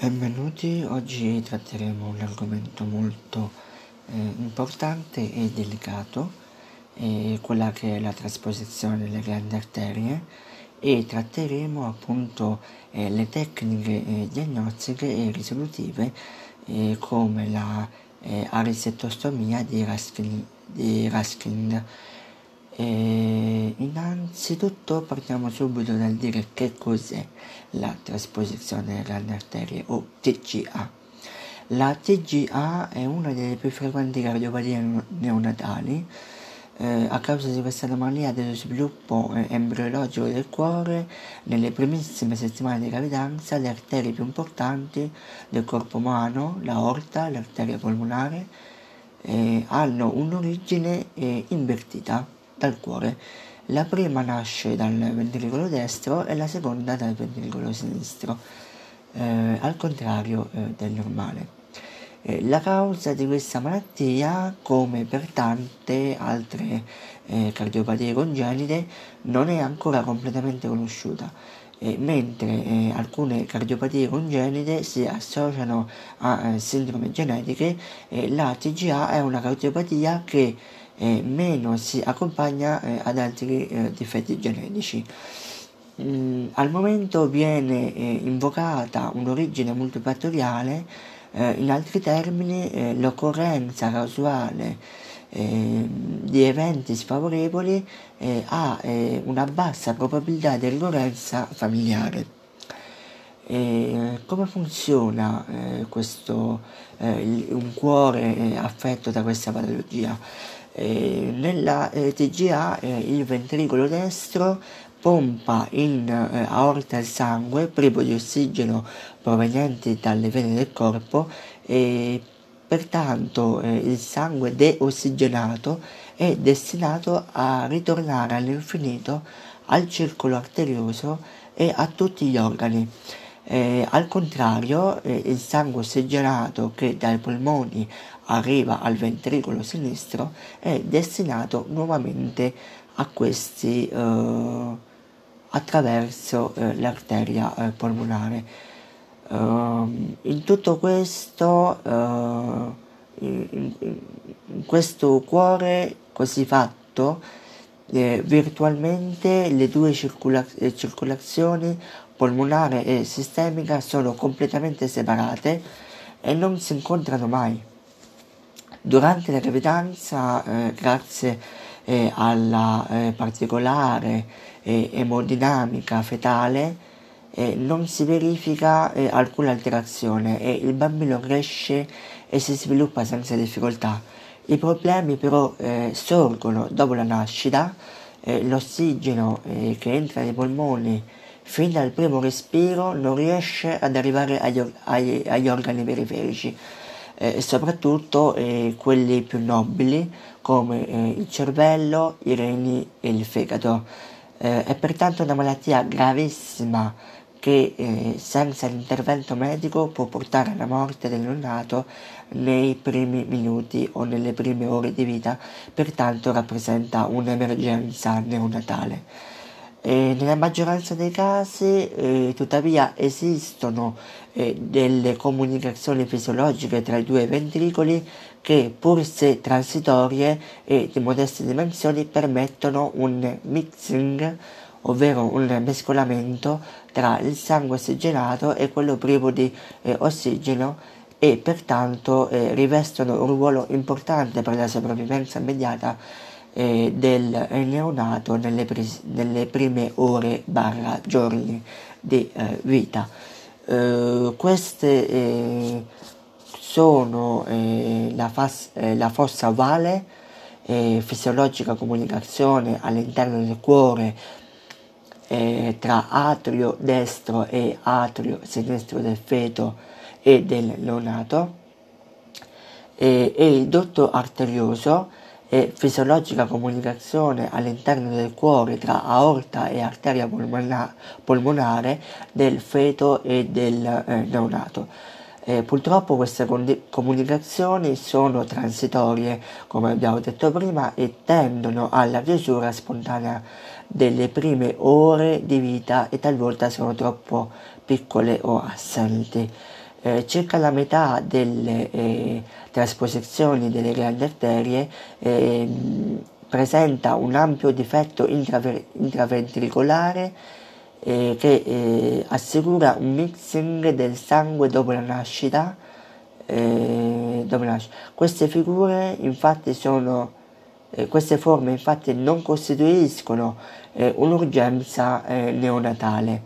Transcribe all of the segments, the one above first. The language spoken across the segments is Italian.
Benvenuti, oggi tratteremo un argomento molto eh, importante e delicato, eh, quella che è la trasposizione delle grandi arterie e tratteremo appunto eh, le tecniche eh, diagnostiche e risolutive eh, come la eh, arisettostomia di Raskin. Di Raskin. E innanzitutto partiamo subito dal dire che cos'è la trasposizione delle arterie o TGA. La TGA è una delle più frequenti cardiopatie neonatali. Eh, a causa di questa anomalia dello sviluppo eh, embriologico del cuore, nelle primissime settimane di gravidanza, le arterie più importanti del corpo umano, l'aorta, l'arteria polmonare, eh, hanno un'origine eh, invertita dal cuore. La prima nasce dal ventricolo destro e la seconda dal ventricolo sinistro, eh, al contrario eh, del normale. Eh, la causa di questa malattia, come per tante altre eh, cardiopatie congenite, non è ancora completamente conosciuta. Eh, mentre eh, alcune cardiopatie congenite si associano a sindrome genetiche, la TGA è una cardiopatia che eh, meno si accompagna eh, ad altri eh, difetti genetici. Mm, al momento viene eh, invocata un'origine multifattoriale, eh, in altri termini eh, l'occorrenza casuale di eventi sfavorevoli ha una bassa probabilità di ricorrenza familiare. E come funziona eh, questo, eh, un cuore affetto da questa patologia? Eh, nella eh, TGA eh, il ventricolo destro pompa in eh, aorta il sangue privo di ossigeno proveniente dalle vene del corpo e pertanto eh, il sangue deossigenato è destinato a ritornare all'infinito al circolo arterioso e a tutti gli organi. Eh, al contrario, eh, il sangue ossigenato che dai polmoni arriva al ventricolo sinistro è destinato nuovamente a questi eh, attraverso eh, l'arteria eh, polmonare. Ehm, in tutto questo, eh, in, in questo cuore così fatto, virtualmente le due circula- circolazioni polmonare e sistemica sono completamente separate e non si incontrano mai. Durante la gravidanza, eh, grazie eh, alla eh, particolare eh, emodinamica fetale, eh, non si verifica eh, alcuna alterazione e il bambino cresce e si sviluppa senza difficoltà. I problemi però sorgono dopo la nascita, l'ossigeno che entra nei polmoni fin dal primo respiro non riesce ad arrivare agli, agli, agli organi periferici eh, e soprattutto eh, quelli più nobili come eh, il cervello, i reni e il fegato. Eh, è pertanto una malattia gravissima che eh, senza l'intervento medico può portare alla morte del neonato nei primi minuti o nelle prime ore di vita, pertanto rappresenta un'emergenza neonatale. Eh, nella maggioranza dei casi, eh, tuttavia, esistono eh, delle comunicazioni fisiologiche tra i due ventricoli che, pur se transitorie e di modeste dimensioni, permettono un mixing, ovvero un mescolamento tra il sangue ossigenato e quello privo di eh, ossigeno e pertanto eh, rivestono un ruolo importante per la sopravvivenza immediata eh, del neonato nelle, pres- nelle, prime ore barra giorni di eh, vita. Eh, queste eh, sono eh, la, fas- eh, la, fossa ovale, fisiologica comunicazione all'interno del cuore tra atrio destro e atrio sinistro del feto e del neonato e il dotto arterioso e fisiologica comunicazione all'interno del cuore tra aorta e arteria polmona- polmonare del feto e del eh, neonato. Eh, purtroppo queste comunicazioni sono transitorie, come abbiamo detto prima, e tendono alla chiusura spontanea delle prime ore di vita e talvolta sono troppo piccole o assenti. Eh, circa la metà delle eh, trasposizioni delle grandi arterie eh, presenta un ampio difetto intraver- intraventricolare eh, che eh, assicura un mixing del sangue dopo la nascita. Eh, dopo la nascita. Queste figure infatti sono eh, queste forme infatti non costituiscono eh, un'urgenza eh, neonatale.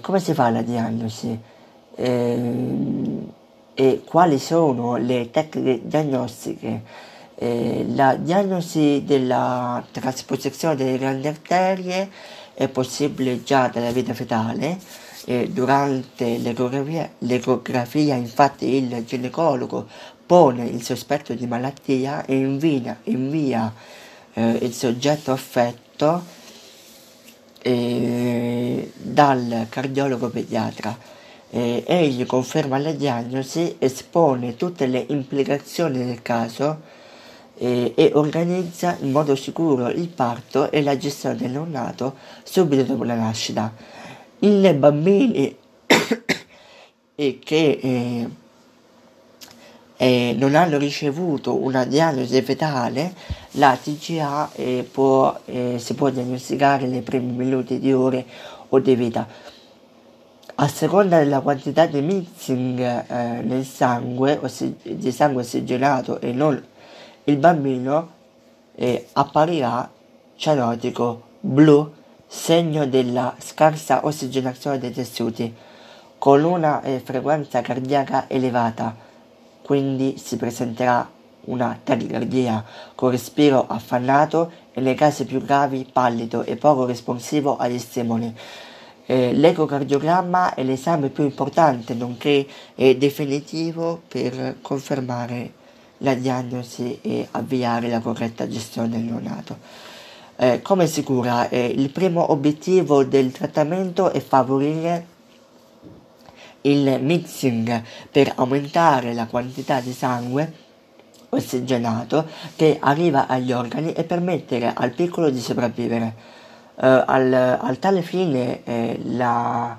come si fa la diagnosi? Ehm, e quali sono le tecniche diagnostiche? Eh, la diagnosi della trasposizione delle grandi arterie è possibile già dalla vita fetale. Eh, durante l'ecografia, l'ecografia, infatti, il ginecologo pone il sospetto di malattia e invia, invia eh, il soggetto affetto eh, dal cardiologo pediatra. Eh, egli conferma la diagnosi, espone tutte le implicazioni del caso eh, e organizza in modo sicuro il parto e la gestione del neonato subito dopo la nascita. In bambini che eh, eh, non hanno ricevuto una diagnosi fetale, la TGA eh, può, eh, si può diagnosticare nei primi minuti di ore o di vita. A seconda della quantità di mixing eh, nel sangue, ossi- di sangue ossigenato e non il bambino eh, apparirà cianotico blu, segno della scarsa ossigenazione dei tessuti, con una eh, frequenza cardiaca elevata, quindi si presenterà una tachicardia con respiro affannato e nei casi più gravi pallido e poco responsivo agli stimoli. Eh, l'ecocardiogramma è l'esame più importante nonché definitivo per confermare la diagnosi e avviare la corretta gestione del neonato. Eh, come si cura? Eh, il primo obiettivo del trattamento è favorire il mixing per aumentare la quantità di sangue ossigenato che arriva agli organi e permettere al piccolo di sopravvivere. Eh, al, al, tale fine eh, la,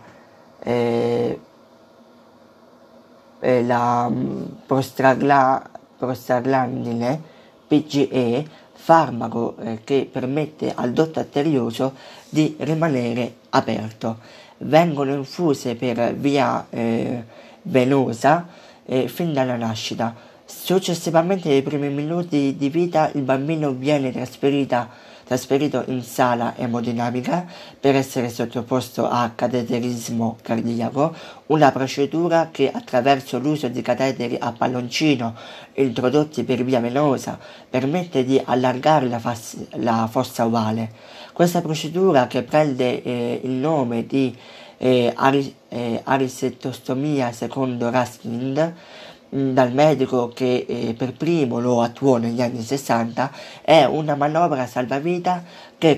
eh, la mm, prostragla, prostaglandine PGE, farmaco che permette al dotto arterioso di rimanere aperto. Vengono infuse per via eh, venosa eh, fin dalla nascita. Successivamente nei primi minuti di vita il bambino viene trasferita trasferito in sala emodinamica per essere sottoposto a cateterismo cardiaco, una procedura che attraverso l'uso di cateteri a palloncino introdotti per via venosa permette di allargare la, fas- la fossa ovale. Questa procedura che prende eh, il nome di eh, ari- eh, secondo Raskin dal medico che eh, per primo lo attuò negli anni 60 è una manovra salvavita che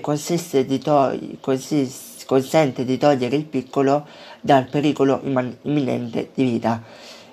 di to- consist- consente di togliere il piccolo dal pericolo imm- imminente di vita.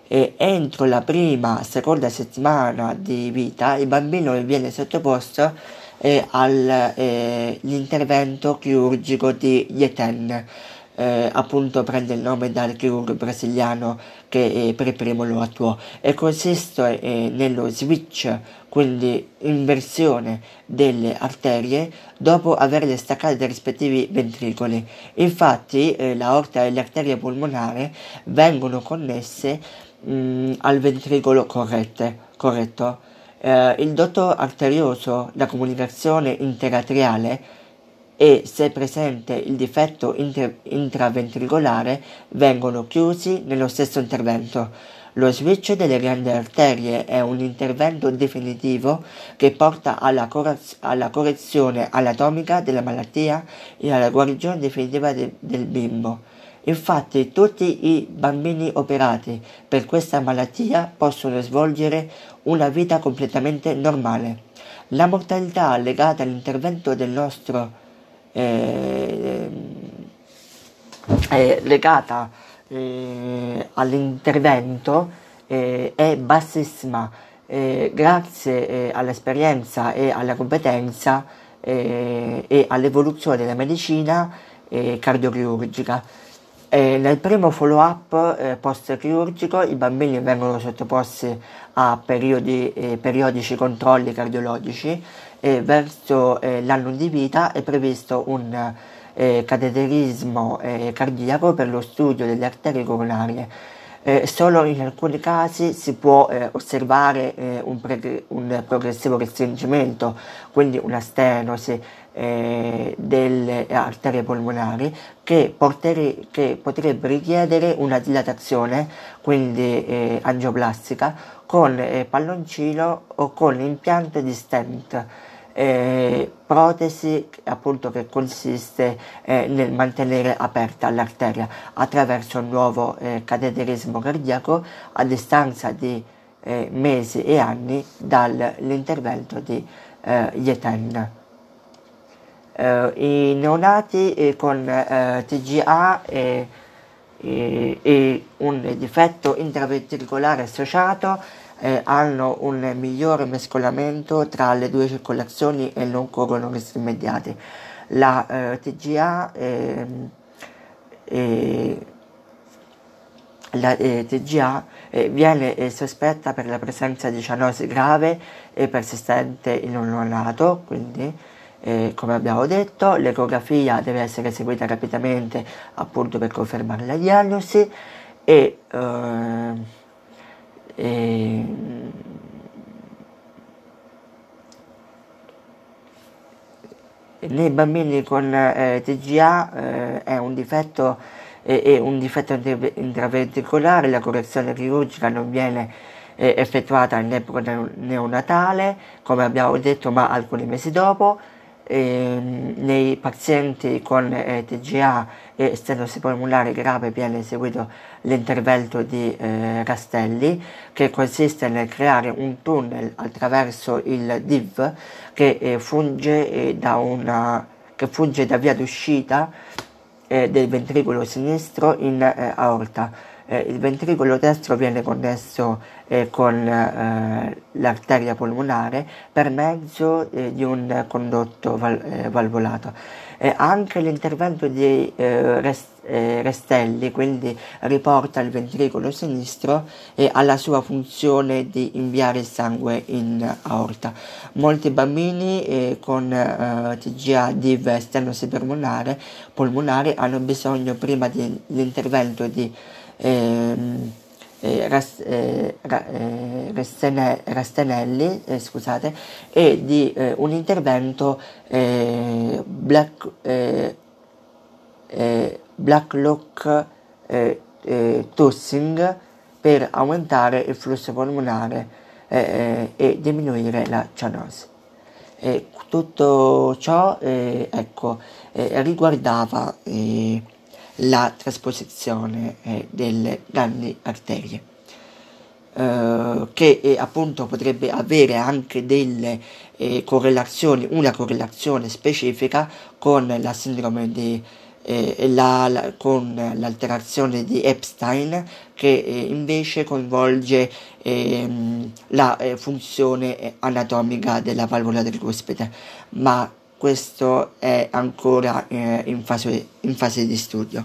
E entro la prima, seconda settimana di vita il bambino viene sottoposto eh, all'intervento eh, chirurgico di Yeten eh, appunto prende il nome dal chirurgo brasiliano che eh, per primo lo attuò e consiste eh, nello switch, quindi inversione delle arterie dopo averle staccate dai rispettivi ventricoli. Infatti eh, l'aorta e le arterie polmonari vengono connesse mh, mm, al ventricolo corrette, corretto. Eh, il dotto arterioso, la comunicazione interatriale e se presente il difetto inter- intraventricolare vengono chiusi nello stesso intervento. Lo switch delle grandi arterie è un intervento definitivo che porta alla, correz- alla correzione anatomica della malattia e alla guarigione definitiva de- del bimbo. Infatti tutti i bambini operati per questa malattia possono svolgere una vita completamente normale. La mortalità legata all'intervento del nostro eh, è legata eh, all'intervento eh, è bassissima eh, grazie eh, all'esperienza e alla competenza eh, e all'evoluzione della medicina cardiochirurgica. E nel primo follow-up eh, post-chirurgico i bambini vengono sottoposti a periodi, eh, periodici controlli cardiologici e verso eh, l'anno di vita è previsto un eh, cateterismo eh, cardiaco per lo studio delle arterie coronarie. Eh, solo in alcuni casi si può osservare un, pre- un progressivo restringimento, quindi una stenosi eh, delle arterie polmonari che, portere, che, potrebbe richiedere una dilatazione, quindi eh, angioplastica, con eh, palloncino o con impianto di stent. Eh, protesi appunto che consiste eh, nel mantenere aperta l'arteria attraverso un nuovo eh, cateterismo cardiaco a distanza di eh, mesi e anni dall'intervento di eh, Yeten. Uh, I neonati eh, con uh, TGA e, e, e, un difetto intraventricolare associato eh, hanno un migliore mescolamento tra le due circolazioni e non corrono rischi immediati. La uh, TGA, ehm, la TGA viene sospetta per la presenza di cianosi grave e persistente in un neonato, quindi eh, come abbiamo detto, l'ecografia deve essere eseguita rapidamente appunto per confermare la diagnosi e, eh, e nei bambini con eh, TGA eh, è un difetto, è un difetto intraventricolare, la correzione chirurgica non viene eh, effettuata in epoca neonatale, come abbiamo detto, ma alcuni mesi dopo nei pazienti con eh, TGA e stenosi polmonare grave viene eseguito l'intervento di eh, Rastelli che consiste nel creare un tunnel attraverso il DIV che, eh, funge, eh, da una, che funge da via d'uscita eh, del ventricolo sinistro in aorta eh, il ventricolo destro viene connesso eh, con eh, l'arteria polmonare per mezzo eh, di un condotto val- eh, valvolato. anche l'intervento di eh, rest- Restelli quindi riporta il ventricolo sinistro e ha la sua funzione di inviare il sangue in aorta. Molti bambini con TGA di stenosi polmonare, polmonare hanno bisogno prima dell'intervento di Ehm, eh, ras, eh, eh, eh, scusate, e di un intervento Black, Blacklock Tossing per aumentare il flusso polmonare e diminuire la cianosi. tutto ciò ecco, riguardava la trasposizione eh, delle grandi arterie. Uh, che eh, appunto potrebbe avere anche delle eh, correlazioni, una correlazione specifica con la sindrome di eh, la, la, con l'alterazione di Epstein che eh, invece coinvolge ehm, la funzione anatomica della valvola del cuspide, ma questo è ancora eh, in, fase, in fase di studio.